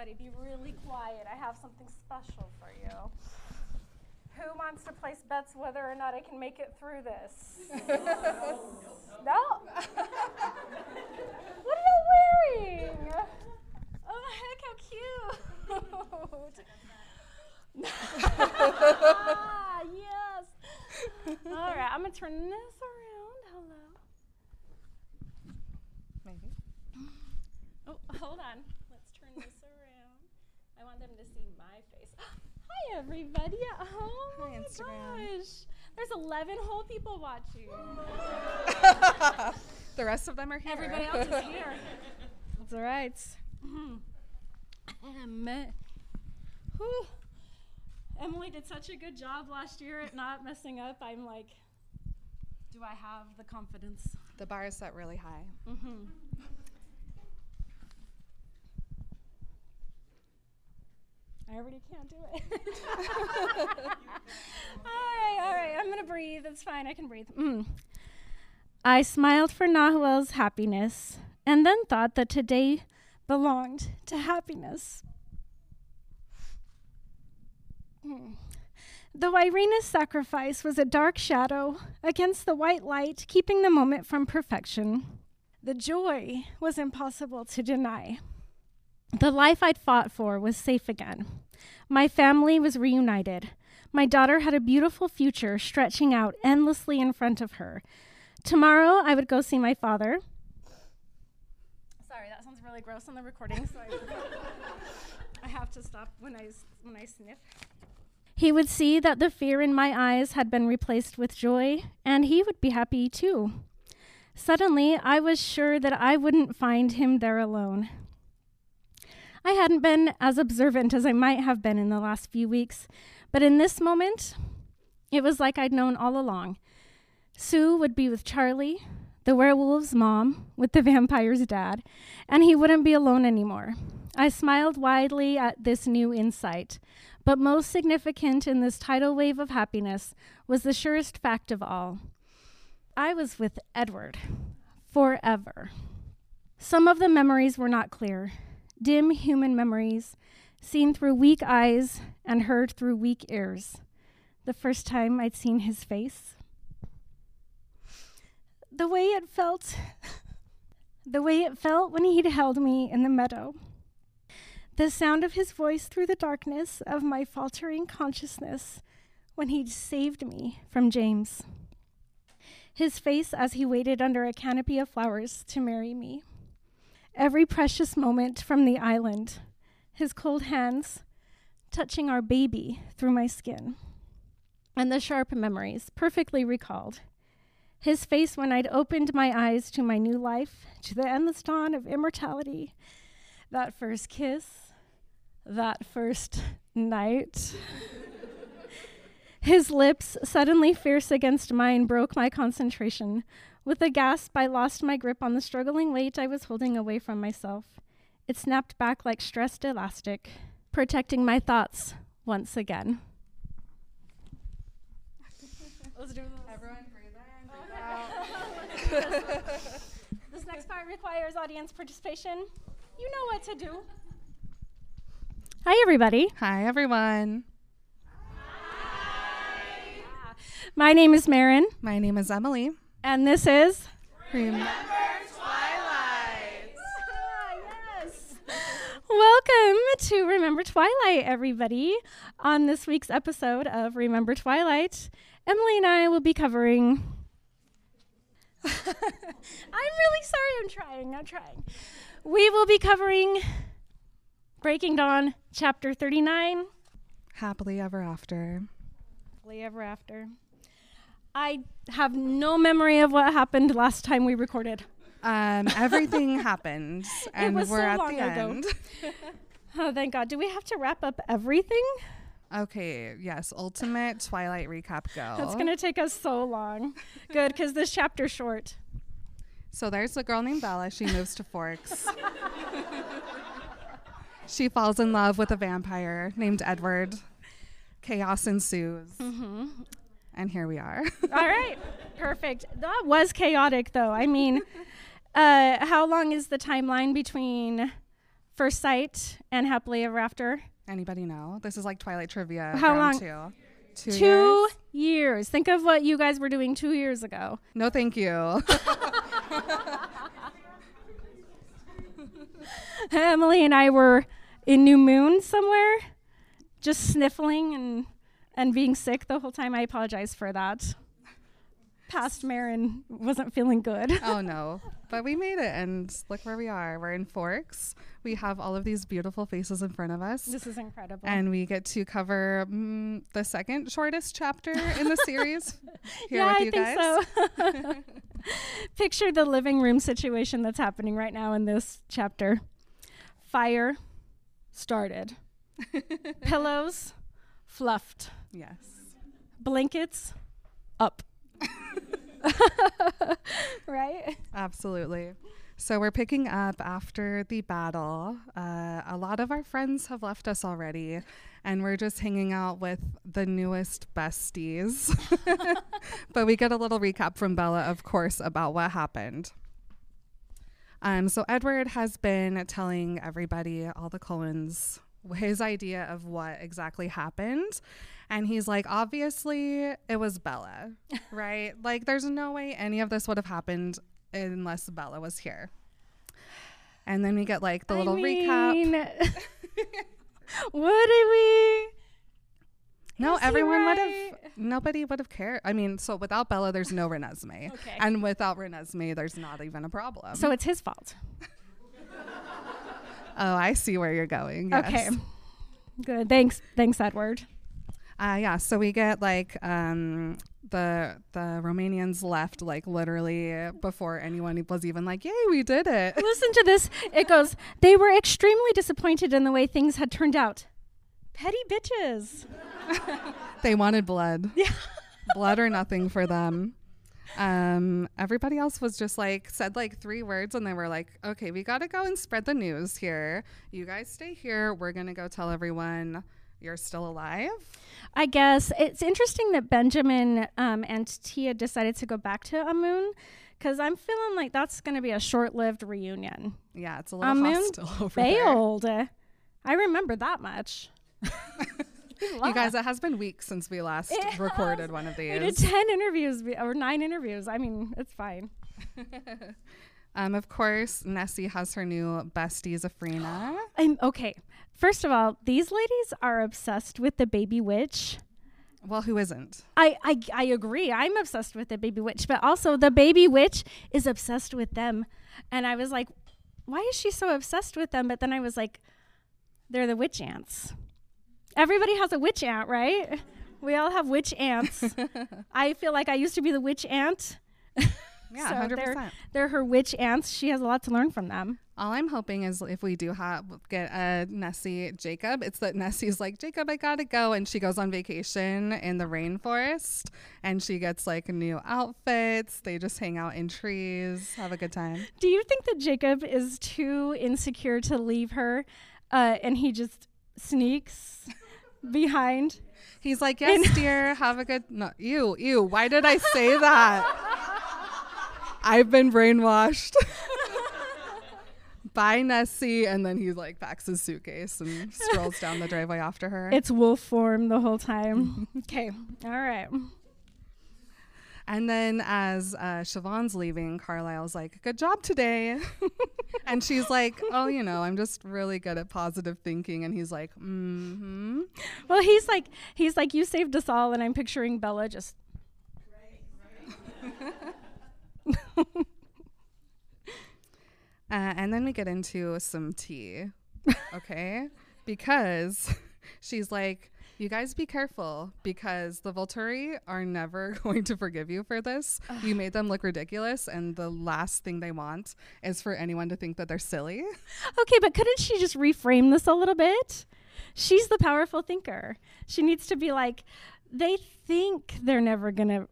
Everybody, be really quiet. I have something special for you. Who wants to place bets whether or not I can make it through this? no? what are you wearing? Oh, heck, how cute. ah, yes. All right, I'm going to turn this around. Hello. Maybe. Oh, hold on. Let's turn this around. I want them to see my face. Hi, everybody at home. Hi, oh Instagram. Gosh. There's 11 whole people watching. the rest of them are here. Everybody else is here. That's all right. Um, whew. Emily did such a good job last year at not messing up. I'm like, do I have the confidence? The bar is set really high. Mm-hmm. I already can't do it. all right, all right. I'm gonna breathe. It's fine. I can breathe. Mm. I smiled for Nahuel's happiness, and then thought that today belonged to happiness. Mm. Though Irina's sacrifice was a dark shadow against the white light, keeping the moment from perfection, the joy was impossible to deny. The life I'd fought for was safe again. My family was reunited. My daughter had a beautiful future stretching out endlessly in front of her. Tomorrow, I would go see my father. Sorry, that sounds really gross on the recording, so I, I have to stop when I, when I sniff. He would see that the fear in my eyes had been replaced with joy, and he would be happy too. Suddenly, I was sure that I wouldn't find him there alone. I hadn't been as observant as I might have been in the last few weeks, but in this moment, it was like I'd known all along. Sue would be with Charlie, the werewolf's mom, with the vampire's dad, and he wouldn't be alone anymore. I smiled widely at this new insight, but most significant in this tidal wave of happiness was the surest fact of all. I was with Edward forever. Some of the memories were not clear, dim human memories, seen through weak eyes and heard through weak ears. The first time I'd seen his face. The way it felt, the way it felt when he'd held me in the meadow. The sound of his voice through the darkness of my faltering consciousness when he'd saved me from James. His face as he waited under a canopy of flowers to marry me every precious moment from the island, his cold hands touching our baby through my skin, and the sharp memories perfectly recalled. His face when I'd opened my eyes to my new life, to the endless dawn of immortality, that first kiss, that first night. His lips, suddenly fierce against mine, broke my concentration. With a gasp, I lost my grip on the struggling weight I was holding away from myself. It snapped back like stressed elastic, protecting my thoughts once again. Let's do this. Everyone breathe in, breathe out. This next part requires audience participation. You know what to do. Hi, everybody. Hi, everyone. Hi. My name is Marin, My name is Emily. And this is. Rem- Ah, yes. Welcome to Remember Twilight, everybody. On this week's episode of Remember Twilight, Emily and I will be covering. I'm really sorry, I'm trying, I'm trying. We will be covering Breaking Dawn, chapter 39, Happily ever after. Happily Ever After. I have no memory of what happened last time we recorded. Um, everything happened, and we're so at the ago. end. Oh, thank God. Do we have to wrap up everything? Okay, yes, ultimate Twilight recap go. That's going to take us so long. Good, because this chapter's short. So there's a girl named Bella. She moves to Forks. she falls in love with a vampire named Edward. Chaos ensues. Mm-hmm. And here we are. All right, perfect. That was chaotic, though. I mean, uh, how long is the timeline between First Sight and Happily Ever After? Anybody know? This is like Twilight trivia. How long? Two. Two, Two years? years. Think of what you guys were doing two years ago. No, thank you. Emily and I were in New Moon somewhere, just sniffling and and being sick the whole time. I apologize for that. Past Marin wasn't feeling good. oh no, but we made it, and look where we are. We're in Forks. We have all of these beautiful faces in front of us. This is incredible. and we get to cover mm, the second shortest chapter in the series here yeah, with you I guys. think so. Picture the living room situation that's happening right now in this chapter. Fire started. Pillows fluffed. Yes. Blankets up. right? Absolutely. So we're picking up after the battle. Uh, a lot of our friends have left us already, and we're just hanging out with the newest besties. but we get a little recap from Bella, of course, about what happened. Um, so Edward has been telling everybody, all the Cullens, his idea of what exactly happened. And he's like, obviously, it was Bella, right? like, there's no way any of this would have happened unless Bella was here. And then we get like the I little recap. mean, Would we? No, Is everyone would have. Nobody would have cared. I mean, so without Bella, there's no Renesmee, Okay. and without Renesmee, there's not even a problem. So it's his fault. oh, I see where you're going. Yes. Okay. Good. Thanks. Thanks, Edward. Uh, yeah. So we get like um, the the Romanians left like literally before anyone was even like, "Yay, we did it!" Listen to this. It goes, they were extremely disappointed in the way things had turned out. Petty bitches. they wanted blood. Yeah. blood or nothing for them. Um, everybody else was just like said like three words, and they were like, "Okay, we got to go and spread the news here. You guys stay here. We're gonna go tell everyone you're still alive." I guess it's interesting that Benjamin um, and Tia decided to go back to Amun because I'm feeling like that's going to be a short lived reunion. Yeah, it's a little Amun hostile over there. Failed. I remember that much. You guys, it has been weeks since we last It recorded has. one of these. we did 10 interviews or nine interviews. I mean, it's fine. Um, of course, Nessie has her new bestie, Zafrina. I'm okay. First of all, these ladies are obsessed with the baby witch. well, who isn't? I, I, I agree. I'm obsessed with the baby witch, but also the baby witch is obsessed with them. And I was like, why is she so obsessed with them? But then I was like, they're the witch ants. Everybody has a witch ant, right? We all have witch ants. I feel like I used to be the witch ant. Yeah, So hundred they're- They're her witch aunts. She has a lot to learn from them. All I'm hoping is if we do have get a Nessie Jacob, it's that Nessie's like Jacob, I gotta go, and she goes on vacation in the rainforest, and she gets like new outfits. They just hang out in trees, have a good time. Do you think that Jacob is too insecure to leave her uh, and he just sneaks behind? He's like, yes, dear, have a good. No, you, you. Why did I say that? I've been brainwashed. Bye, Nessie, and then he like packs his suitcase and strolls down the driveway after her. It's wolf form the whole time. okay. All right. And then as uh, Siobhan's leaving, Carlisle's like, "Good job today," and she's like, "Oh, you know, I'm just really good at positive thinking." And he's like, Mm hmm. Well, he's like, he's like, you saved us all, and I'm picturing Bella just. Uh, and then we get into some tea, okay? because she's like, "You guys be careful because the Volturi are never going to forgive you for this. You made them look ridiculous, and the last thing they want is for anyone to think that they're silly." Okay, but couldn't she just reframe this a little bit? She's the powerful thinker. She needs to be like, they think they're never gonna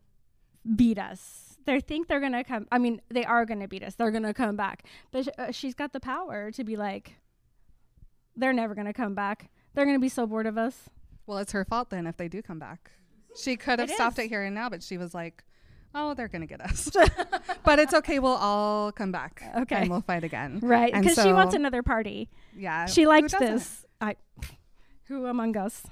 beat us. They think they're gonna come. I mean, they are gonna beat us. They're gonna come back. But sh- uh, she's got the power to be like, they're never gonna come back. They're gonna be so bored of us. Well, it's her fault then if they do come back. She could have It stopped is. it here and now, but she was like, oh, they're gonna get us. but it's okay. We'll all come back. Okay. and we'll fight again. Right, because she wants another party. Yeah, She doesn't? this. I, who among us?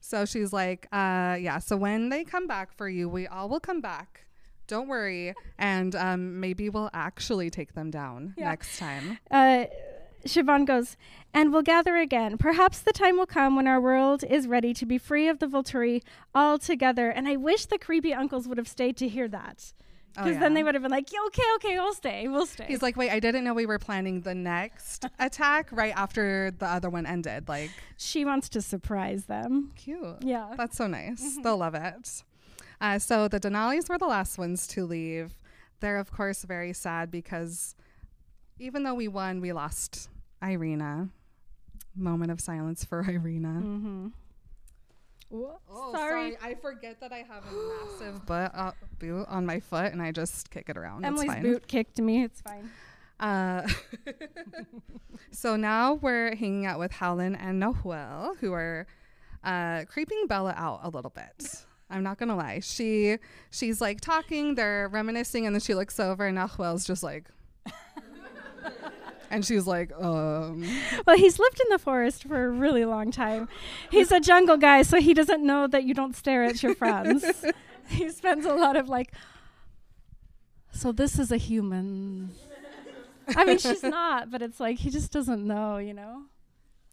So she's like, uh, yeah. So when they come back for you, we all will come back. Don't worry, and um, maybe we'll actually take them down Yeah. next time. Uh, Siobhan goes, and we'll gather again. Perhaps the time will come when our world is ready to be free of the Volturi altogether. And I wish the creepy uncles would have stayed to hear that. Oh, Because then they would have been like, "Yeah, okay, okay, we'll stay, we'll stay. He's like, wait, I didn't know we were planning the next attack right after the other one ended. Like, she wants to surprise them. cute. Yeah. That's so nice. Mm-hmm. They'll love it. Uh, so the Denalis were the last ones to leave. They're, of course, very sad because even though we won, we lost Irina. Moment of silence for Irina. Mm-hmm. Oh, sorry. I forget that I have a massive butt, uh, boot on my foot and I just kick it around. Emily's it's fine. boot kicked me. It's fine. Uh, so now we're hanging out with Helen and Noel, who are uh, creeping Bella out a little bit. I'm not gonna lie. She she's like talking, they're reminiscing, and then she looks over and Noel's just like And she's like, um Well, he's lived in the forest for a really long time. He's a jungle guy, so he doesn't know that you don't stare at your friends. he spends a lot of like, so this is a human. I mean, she's not, but it's like he just doesn't know, you know?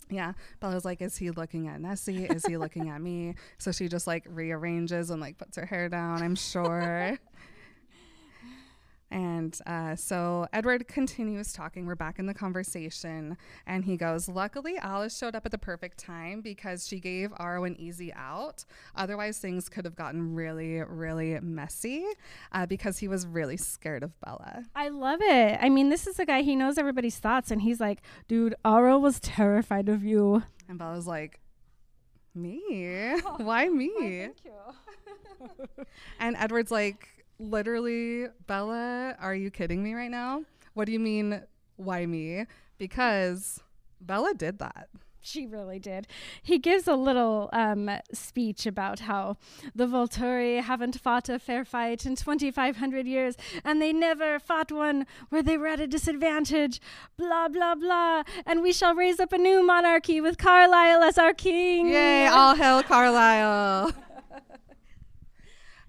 Yeah. Bella's like, is he looking at Nessie? Is he looking at me? So she just like rearranges and like puts her hair down, I'm sure. And uh, so Edward continues talking. We're back in the conversation. And he goes, Luckily, Alice showed up at the perfect time because she gave Aro an easy out. Otherwise, things could have gotten really, really messy uh, because he was really scared of Bella. I love it. I mean, this is a guy, he knows everybody's thoughts, and he's like, dude, Aro was terrified of you. And Bella's like, Me? Why me? you. And Edward's like, literally, Bella, are you kidding me right now? What do you mean, why me? Because Bella did that. She really did. He gives a little um, speech about how the Volturi haven't fought a fair fight in 2,500 years, and they never fought one where they were at a disadvantage. Blah, blah, blah. And we shall raise up a new monarchy with Carlisle as our king. Yay, all hail Carlisle.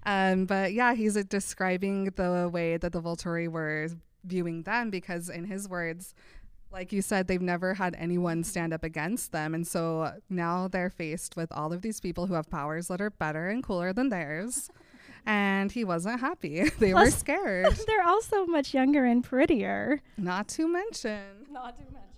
um, but yeah, he's uh, describing the way that the Volturi were viewing them because, in his words, like you said, they've never had anyone stand up against them. And so now they're faced with all of these people who have powers that are better and cooler than theirs. And he wasn't happy. They were scared. They're also much younger and prettier. Not to mention. Not to mention.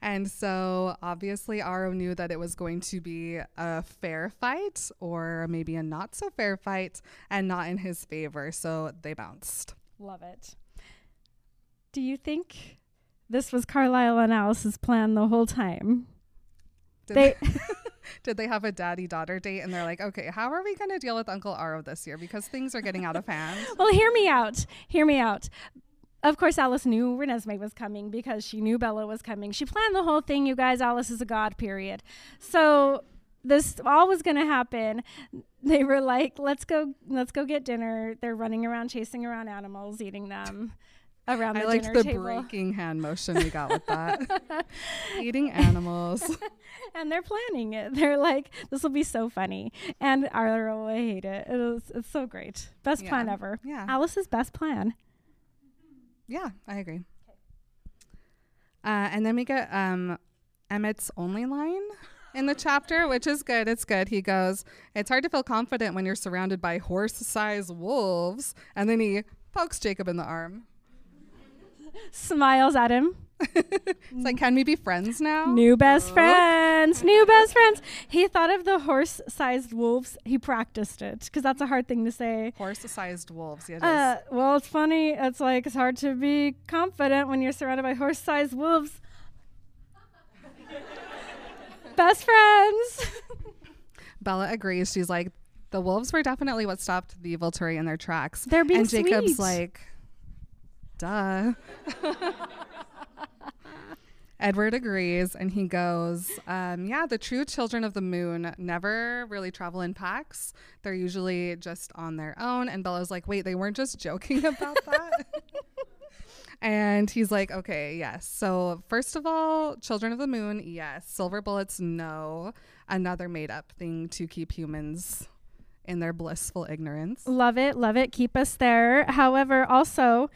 And so obviously Aro knew that it was going to be a fair fight or maybe a not so fair fight and not in his favor. So they bounced. Love it. Do you think this was Carlisle and Alice's plan the whole time? Did They they, did they have a daddy daughter date and they're like, okay, how are we going to deal with Uncle Aro this year? Because things are getting out of hand. Well, hear me out. Hear me out. Of course, Alice knew Renesmee was coming because she knew Bella was coming. She planned the whole thing, you guys. Alice is a god, period. So this all was going to happen. They were like, "Let's go, let's go get dinner." They're running around, chasing around animals, eating them around the I liked the table, breaking hand motion we got with that. Eating animals. and they're planning it. They're like, "This will be so funny," and Aro will hate it. It was, it's so great. Best plan ever. Yeah. Alice's best plan. Yeah, I agree. Uh, and then we get um, Emmett's only line in the chapter, which is good. It's good. He goes, It's hard to feel confident when you're surrounded by horse sized wolves. And then he pokes Jacob in the arm. Smiles at him. It's like, Can we be friends now? New best friends. New best friends. He thought of the horse sized wolves. He practiced it because that's a hard thing to say. Horse sized wolves. Yeah, it is. Uh, well, it's funny. It's like it's hard to be confident when you're surrounded by horse sized wolves. best friends. Bella agrees. She's like, The wolves were definitely what stopped the Volturi in their tracks. They're being and Jacob's sweet. like, duh. Edward agrees and he goes, um, Yeah, the true children of the moon never really travel in packs. They're usually just on their own. And Bella's like, Wait, they weren't just joking about that? and he's like, Okay, yes. So, first of all, children of the moon, yes. Silver bullets, no. Another made up thing to keep humans in their blissful ignorance. Love it, love it. Keep us there. However, also,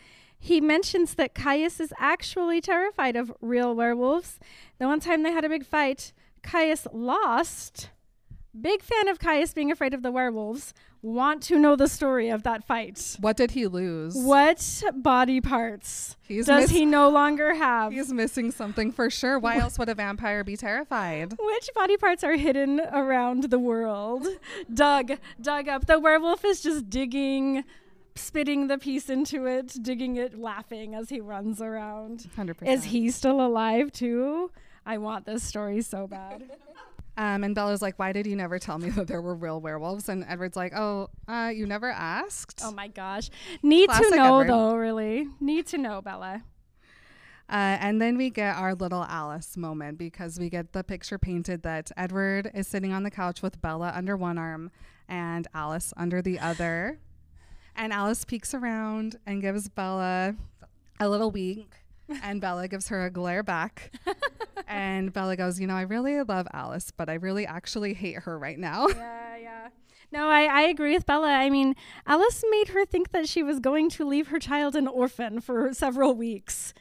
he mentions that Caius is actually terrified of real werewolves. The one time they had a big fight, Caius lost. Big fan of Caius being afraid of the werewolves. Want to know the story of that fight. What did he lose? What body parts He's does miss- he no longer have? He's missing something for sure. Why else would a vampire be terrified? Which body parts are hidden around the world? dug, dug up. The werewolf is just digging, spitting the piece into it, digging it, laughing as he runs around. 100%. Is he still alive too? I want this story so bad. Um, and Bella's like, Why did you never tell me that there were real werewolves? And Edward's like, Oh, uh, you never asked? oh my gosh. Need Classic to know Edward. though, really. Need to know, Bella. Uh, and then we get our little Alice moment because we get the picture painted that Edward is sitting on the couch with Bella under one arm and Alice under the other. And Alice peeks around and gives Bella a little wink, and Bella gives her a glare back. and Bella goes, You know, I really love Alice, but I really actually hate her right now. Yeah, yeah. No, I, I agree with Bella. I mean, Alice made her think that she was going to leave her child an orphan for several weeks.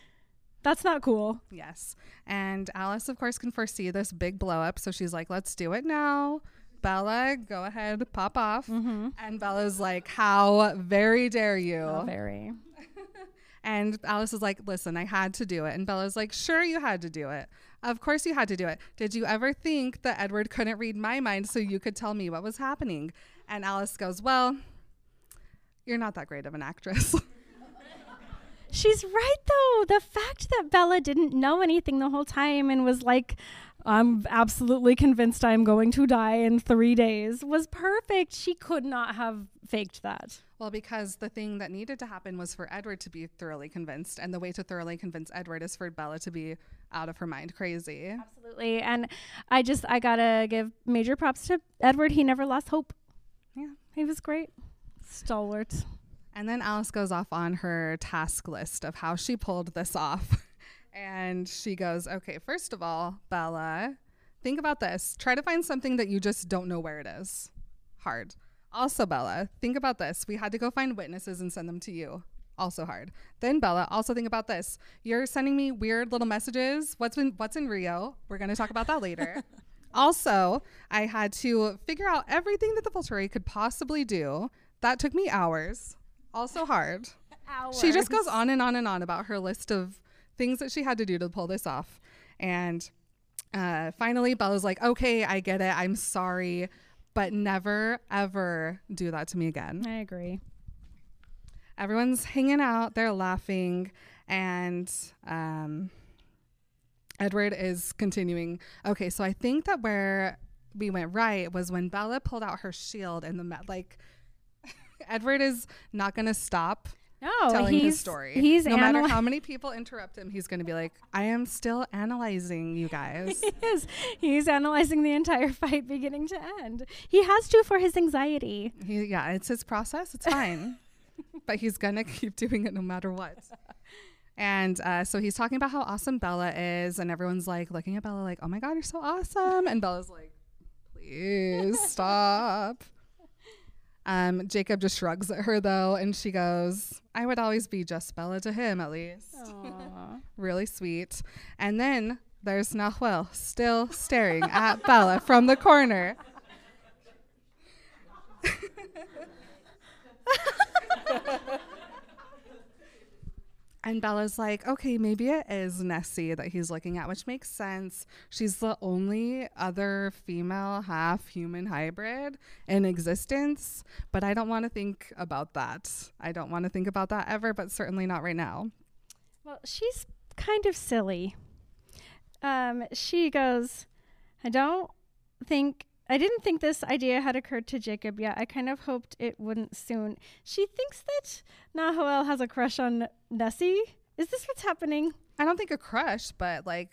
That's not cool. Yes. And Alice, of course, can foresee this big blow up. So she's like, let's do it now. Bella, go ahead, pop off. Mm-hmm. And Bella's like, how very dare you? Oh, very. And Alice is like, listen, I had to do it. And Bella's like, sure, you had to do it. Of course, you had to do it. Did you ever think that Edward couldn't read my mind so you could tell me what was happening? And Alice goes, well, you're not that great of an actress. She's right, though. The fact that Bella didn't know anything the whole time and was like, I'm absolutely convinced I'm going to die in three days was perfect. She could not have faked that. Well, because the thing that needed to happen was for Edward to be thoroughly convinced. And the way to thoroughly convince Edward is for Bella to be out of her mind crazy. Absolutely. And I just, I gotta give major props to Edward. He never lost hope. Yeah. He was great. Stalwart. And then Alice goes off on her task list of how she pulled this off. and she goes, okay, first of all, Bella, think about this. Try to find something that you just don't know where it is. Hard. Also, Bella, think about this. We had to go find witnesses and send them to you. Also hard. Then Bella, also think about this. You're sending me weird little messages. What's in what's in Rio? We're gonna talk about that later. also, I had to figure out everything that the Volturi could possibly do. That took me hours. Also hard. Hours. She just goes on and on and on about her list of things that she had to do to pull this off. And uh, finally, Bella's like, okay, I get it. I'm sorry, but never, ever do that to me again. I agree. Everyone's hanging out, they're laughing, and um, Edward is continuing. Okay, so I think that where we went right was when Bella pulled out her shield and the like. Edward is not going to stop No, telling he's his story. He's no matter how many people interrupt him, he's going to be like, "I am still analyzing you guys." He is. He's analyzing the entire fight beginning to end. He has to for his anxiety. he, yeah, it's his process. It's fine, but he's gonna keep doing it no matter what. And uh, so he's talking about how awesome Bella is, and everyone's like looking at Bella like, "Oh my god, you're so awesome!" And Bella's like, "Please stop." Um, Jacob just shrugs at her though, and she goes, "I would always be just Bella to him, at least." really sweet. And then there's Nahuel still staring at Bella from the corner. and Bella's like, okay, maybe it is Nessie that he's looking at, which makes sense. She's the only other female half human hybrid in existence, but I don't want to think about that. I don't want to think about that ever, but certainly not right now. Well, she's kind of silly. Um, she goes, I don't think, I didn't think this idea had occurred to Jacob yet. I kind of hoped it wouldn't soon. She thinks that Nahuel has a crush on Nessie. Is this what's happening? I don't think a crush, but like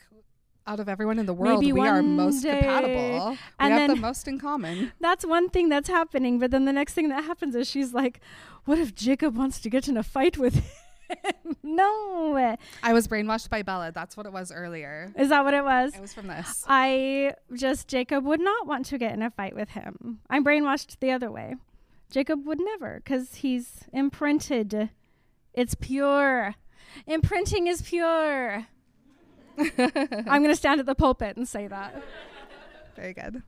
out of everyone in the world, Maybe we are most day. compatible. We And have the most in common. That's one thing that's happening. But then the next thing that happens is she's like, What if Jacob wants to get in a fight with him? no. Eh. I was brainwashed by Bella. That's what it was earlier. Is that what it was? It was from this. I just, Jacob would not want to get in a fight with him. I'm brainwashed the other way. Jacob would never because he's imprinted. It's pure. Imprinting is pure. I'm going to stand at the pulpit and say that. Very good.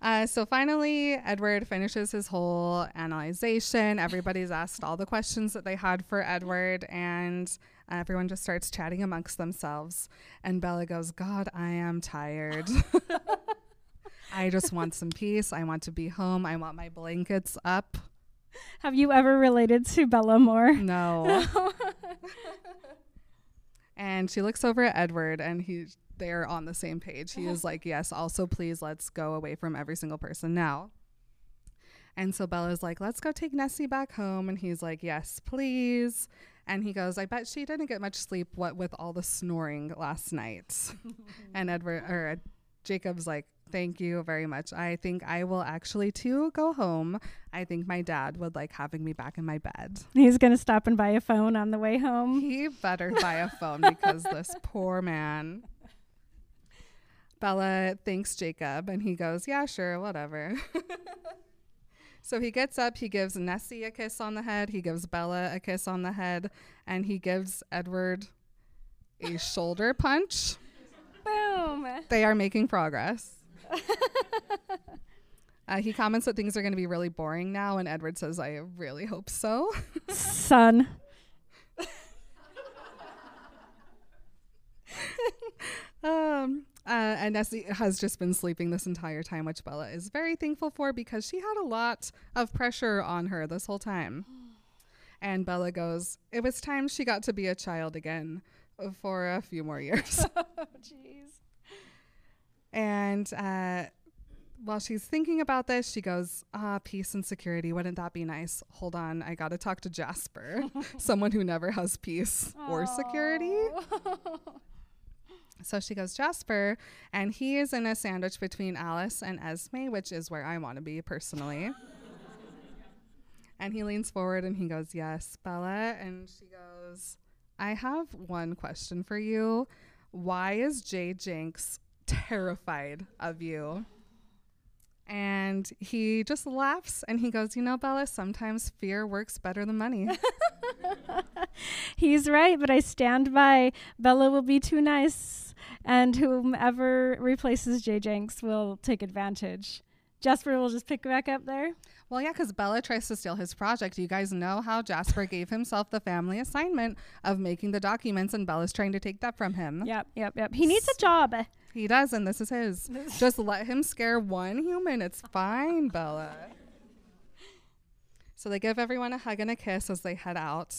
Uh, so finally, Edward finishes his whole analyzation. Everybody's asked all the questions that they had for Edward, and uh, everyone just starts chatting amongst themselves. And Bella goes, God, I am tired. I just want some peace. I want to be home. I want my blankets up. Have you ever related to Bella more? No. and she looks over at Edward and he they're on the same page. He is like, "Yes, also please let's go away from every single person now." And so Bella's like, "Let's go take Nessie back home." And he's like, "Yes, please." And he goes, "I bet she didn't get much sleep what with all the snoring last night." and Edward or uh, Jacob's like, "Thank you very much. I think I will actually too go home. I think my dad would like having me back in my bed." He's going to stop and buy a phone on the way home. He better buy a phone because this poor man. Bella thanks Jacob and he goes, Yeah, sure, whatever. so he gets up, he gives Nessie a kiss on the head, he gives Bella a kiss on the head, and he gives Edward a shoulder punch. Boom. They are making progress. Uh, he comments that things are going to be really boring now, and Edward says, I really hope so. Son. Um, uh, and Nessie has just been sleeping this entire time, which Bella is very thankful for because she had a lot of pressure on her this whole time. And Bella goes, It was time she got to be a child again for a few more years. Oh, jeez. and uh, while she's thinking about this, she goes, Ah, peace and security. Wouldn't that be nice? Hold on. I got to talk to Jasper, someone who never has peace or security. So she goes, Jasper, and he is in a sandwich between Alice and Esme, which is where I want to be personally. and he leans forward and he goes, Yes, Bella. And she goes, I have one question for you. Why is Jay Jenks terrified of you? And he just laughs and he goes, You know, Bella, sometimes fear works better than money. He's right, but I stand by. Bella will be too nice, and whomever replaces Jay Jenks will take advantage. Jasper will just pick back up there. Well, yeah, because Bella tries to steal his project. You guys know how Jasper gave himself the family assignment of making the documents, and Bella's trying to take that from him. Yep, yep, yep. He needs a job. He does, and this is his. Just let him scare one human. It's fine, Bella. So they give everyone a hug and a kiss as they head out,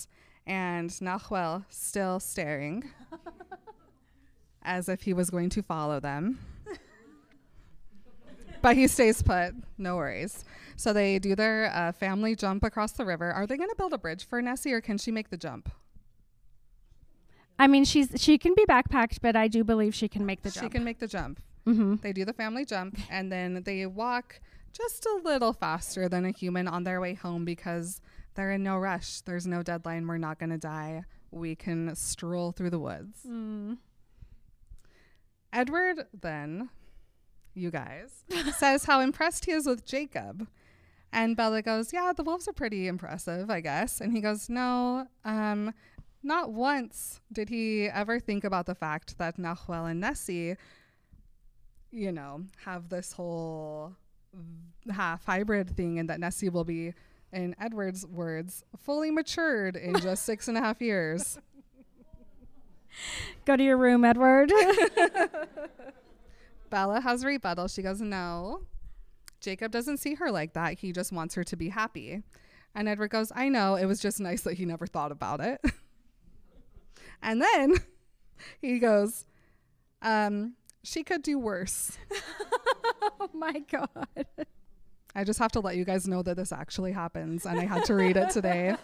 and Nahuel still staring as if he was going to follow them. but he stays put. No worries. So they do their uh, family jump across the river. Are they going to build a bridge for Nessie, or can she make the jump? I mean, she's she can be backpacked, but I do believe she can make the jump. She can make the jump. mm-hmm. They do the family jump and then they walk just a little faster than a human on their way home because they're in no rush. There's no deadline. We're not going to die. We can stroll through the woods. Mm. Edward then, you guys, says how impressed he is with Jacob. And Bella goes, Yeah, the wolves are pretty impressive, I guess. And he goes, No, um, not once did he ever think about the fact that Nahuel and Nessie, you know, have this whole half hybrid thing and that Nessie will be, in Edward's words, fully matured in just six and a half years. Go to your room, Edward. Bella has a rebuttal. She goes, No. Jacob doesn't see her like that. He just wants her to be happy. And Edward goes, I know. It was just nice that he never thought about it. and then he goes, um, She could do worse. oh my god. I just have to let you guys know that this actually happens. And I had to read it today.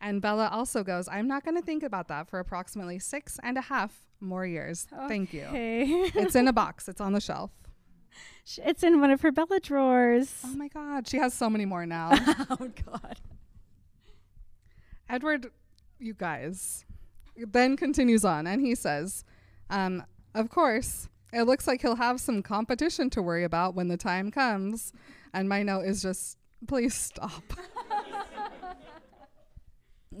And Bella also goes, I'm not going to think about that for approximately six and a half more years. Thank you. It's in a box, it's on the shelf. It's in one of her Bella drawers. Oh my God. She has so many more now. oh God. Edward, you guys, then continues on and he says, um, Of course, it looks like he'll have some competition to worry about when the time comes. And my note is just, please stop.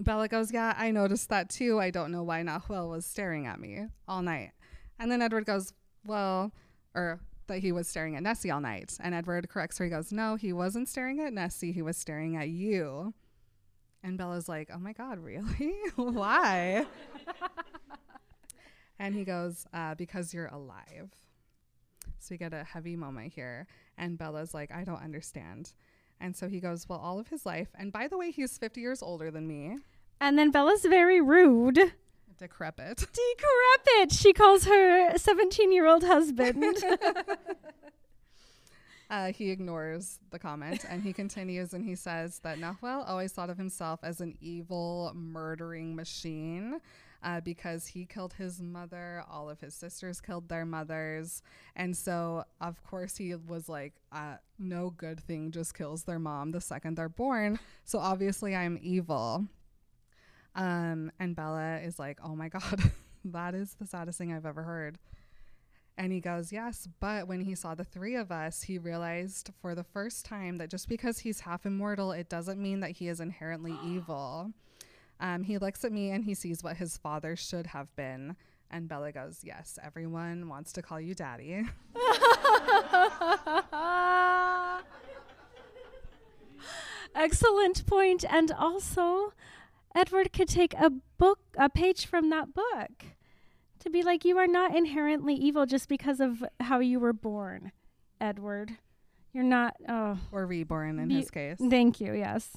Bella goes, Yeah, I noticed that too. I don't know why Nahuel was staring at me all night. And then Edward goes, Well, or that he was staring at Nessie all night. And Edward corrects her. He goes, No, he wasn't staring at Nessie. He was staring at you. And Bella's like, Oh my God, really? why? and he goes, uh, Because you're alive. So we get a heavy moment here. And Bella's like, I don't understand. And so he goes, Well, all of his life. And by the way, he's 50 years older than me. And then Bella's very rude. Decrepit. Decrepit. She calls her 17 year old husband. Uh, he ignores the comment and he continues and he says that Nahuel always thought of himself as an evil, murdering machine uh, because he killed his mother, all of his sisters killed their mothers. And so, of course, he was like, uh, no good thing just kills their mom the second they're born. So, obviously, I'm evil. Um, and Bella is like, oh my God, that is the saddest thing I've ever heard. And he goes, Yes, but when he saw the three of us, he realized for the first time that just because he's half immortal, it doesn't mean that he is inherently evil. Um, he looks at me and he sees what his father should have been. And Bella goes, Yes, everyone wants to call you daddy. Excellent point. And also, Edward could take a book, a page from that book to be like, you are not inherently evil just because of how you were born, Edward. You're not, oh, or reborn in Be- his case. thank you, yes.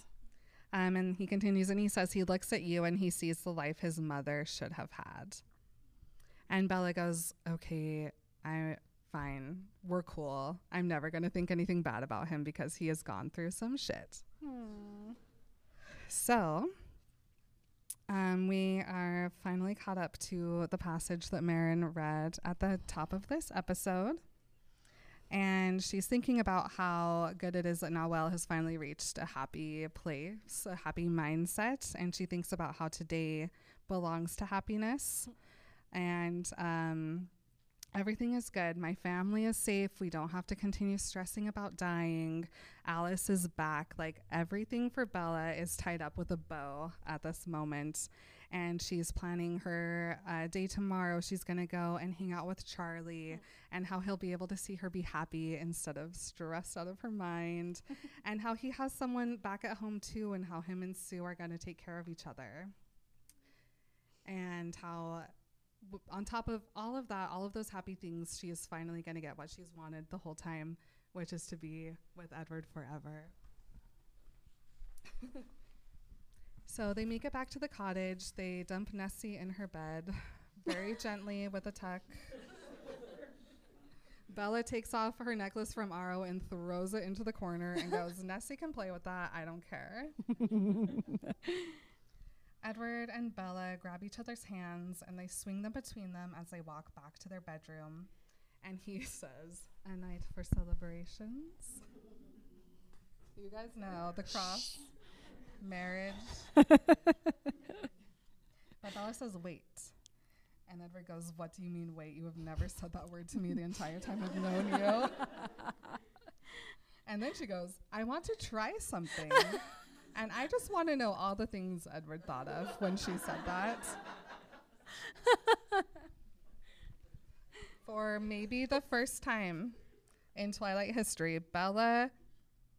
Um, and he continues and he says he looks at you and he sees the life his mother should have had. And Bella goes, Okay, I'm fine. We're cool. I'm never gonna think anything bad about him because he has gone through some shit. So um, we are finally caught up to the passage that Marin read at the top of this episode. And she's thinking about how good it is that Nahuel has finally reached a happy place, a happy mindset. And she thinks about how today belongs to happiness. And um, everything is good. My family is safe. We don't have to continue stressing about dying. Alice is back. Like everything for Bella is tied up with a bow at this moment. And she's planning her uh, day tomorrow. She's going to go and hang out with Charlie and how he'll be able to see her be happy instead of stressed out of her mind. and how he has someone back at home too, and how him and Sue are going to take care of each other. And how w- on top of all of that, all of those happy things, she is finally going to get what she's wanted the whole time, which is to be with Edward forever. so they make it back to the cottage. They dump Nessie in her bed very gently with a tuck. Bella takes off her necklace from Aro and throws it into the corner and goes, Nessie can play with that. I don't care. Edward and Bella grab each other's hands and they swing them between them as they walk back to their bedroom. And he says, A night for celebrations. You guys know the cross, marriage. but Bella says, Wait. And Edward goes, What do you mean, wait? You have never said that word to me the entire time I've known you. and then she goes, I want to try something. And I just want to know all the things Edward thought of when she said that. For maybe the first time in Twilight history, Bella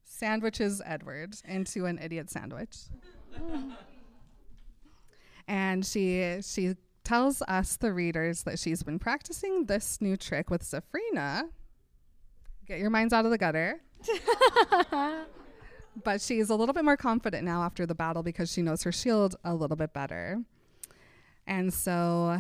sandwiches Edward into an idiot sandwich. and she she tells us the readers that she's been practicing this new trick with Zafrina. Get your minds out of the gutter but she's a little bit more confident now after the battle because she knows her shield a little bit better. And so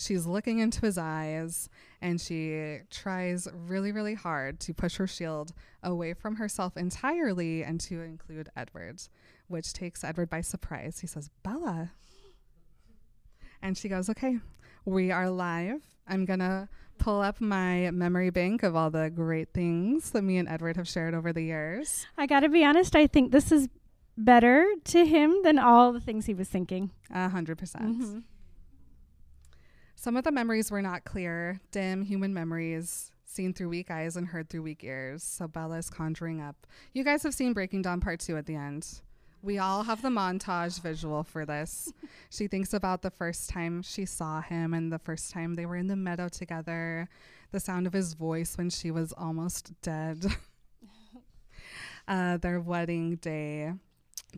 she's looking into his eyes and she tries really, really hard to push her shield away from herself entirely and to include Edward, which takes Edward by surprise. He says, Bella. And she goes, Okay, we are live. I'm going to pull up my memory bank of all the great things that me and Edward have shared over the years. I got to be honest, I think this is better to him than all the things he was thinking. A hundred percent. Mm-hmm. Some of the memories were not clear, dim human memories seen through weak eyes and heard through weak ears. So Bella is conjuring up. You guys have seen Breaking Dawn Part 2 at the end. We all have the montage visual for this. she thinks about the first time she saw him and the first time they were in the meadow together, the sound of his voice when she was almost dead, uh, their wedding day,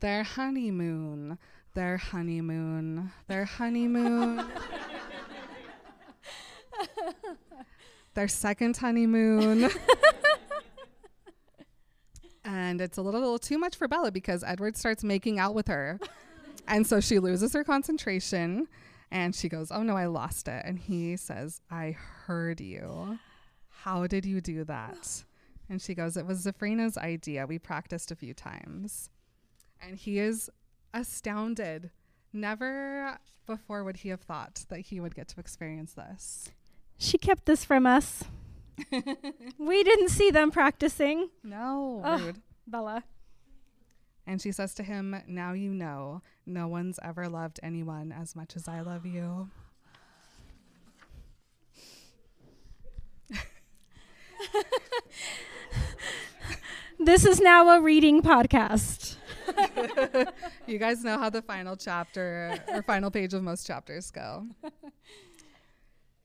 their honeymoon, their honeymoon, their honeymoon. their second honeymoon. and it's a little, little too much for Bella because Edward starts making out with her. and so she loses her concentration and she goes, Oh no, I lost it. And he says, I heard you. How did you do that? And she goes, It was Zafrina's idea. We practiced a few times. And he is astounded. Never before would he have thought that he would get to experience this. She kept this from us. we didn't see them practicing. No, Ugh. rude. Bella. And she says to him, Now you know, no one's ever loved anyone as much as I love you. This is now a reading podcast. you guys know how the final chapter or final page of most chapters go.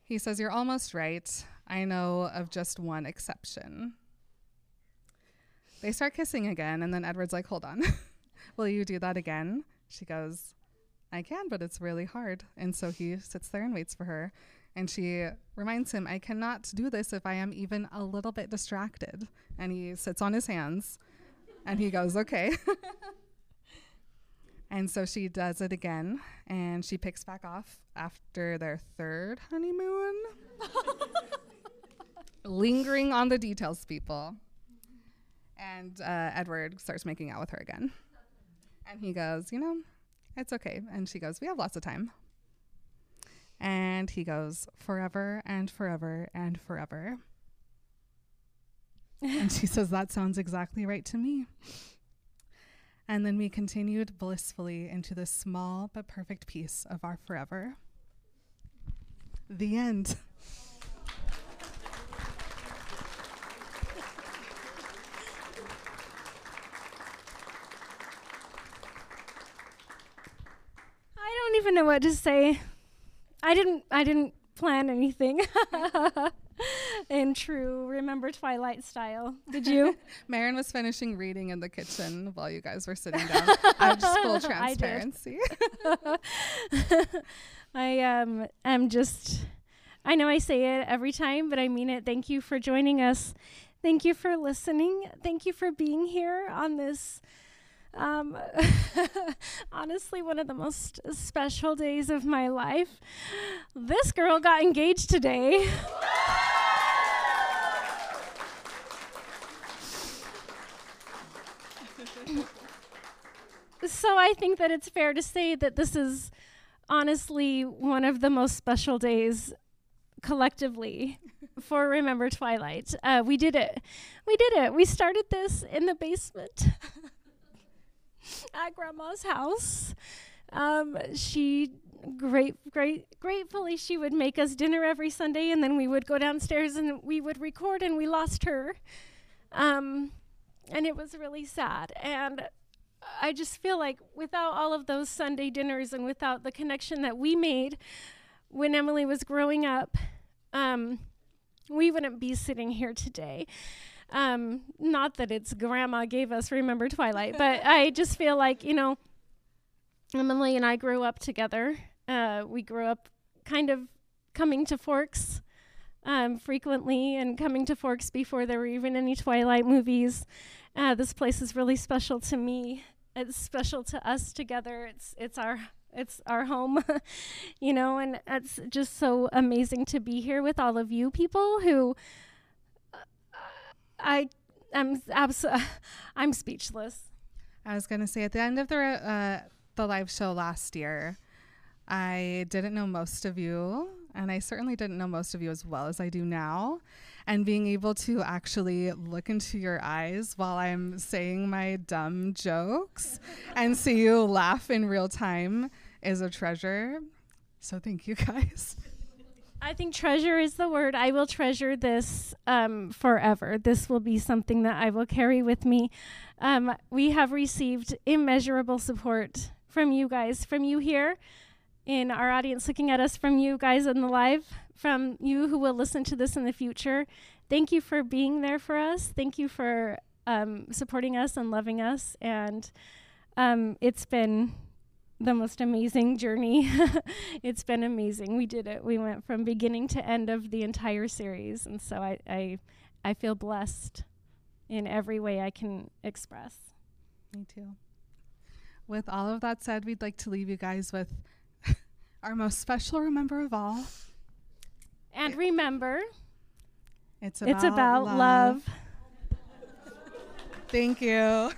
He says, You're almost right. I know of just one exception. They start kissing again, and then Edward's like, Hold on. Will you do that again? She goes, I can, but it's really hard. And so he sits there and waits for her. And she reminds him, I cannot do this if I am even a little bit distracted. And he sits on his hands and he goes, Okay. and so she does it again and she picks back off after their third honeymoon. Lingering on the details, people. And uh, Edward starts making out with her again. And he goes, You know, it's okay. And she goes, We have lots of time. And he goes, Forever and forever and forever. and she says, That sounds exactly right to me. And then we continued blissfully into this small but perfect piece of our forever. The end. I don't even know what to say. I didn't I didn't plan anything. In true remember Twilight style. Did you? Marin was finishing reading in the kitchen while you guys were sitting down. I just full I transparency. I um am just I know I say it every time, but I mean it. Thank you for joining us. Thank you for listening. Thank you for being here on this um, honestly one of the most special days of my life. This girl got engaged today. So I think that it's fair to say that this is honestly one of the most special days collectively for Remember Twilight. Uh, we did it. We did it. We started this in the basement at Grandma's house. Um, she great great gratefully she would make us dinner every Sunday and then we would go downstairs and we would record and we lost her. Um, and it was really sad and I just feel like without all of those Sunday dinners and without the connection that we made when Emily was growing up, um, we wouldn't be sitting here today. Um, not that it's grandma gave us Remember Twilight, but I just feel like, you know, Emily and I grew up together. Uh, we grew up kind of coming to Forks um, frequently and coming to Forks before there were even any Twilight movies. Uh, this place is really special to me. It's special to us together. It's it's our it's our home, you know, and it's just so amazing to be here with all of you people who uh, I am abs- I'm speechless. I was going to say at the end of the uh, the live show last year, I didn't know most of you, and I certainly didn't know most of you as well as I do now. And being able to actually look into your eyes while I'm saying my dumb jokes and see you laugh in real time is a treasure. So thank you guys. I think treasure is the word. I will treasure this um, forever. This will be something that I will carry with me. Um, we have received immeasurable support from you guys, from you here in our audience, looking at us, from you guys in the live, from you who will listen to this in the future. Thank you for being there for us. Thank you for um, supporting us and loving us. And um, it's been the most amazing journey. it's been amazing. We did it. We went from beginning to end of the entire series, and so I I, I feel blessed in every way I can express. Me too. With all of that said, we'd like to leave you guys with our most special remember of all. And remember, it's about, it's about love. love. Thank you.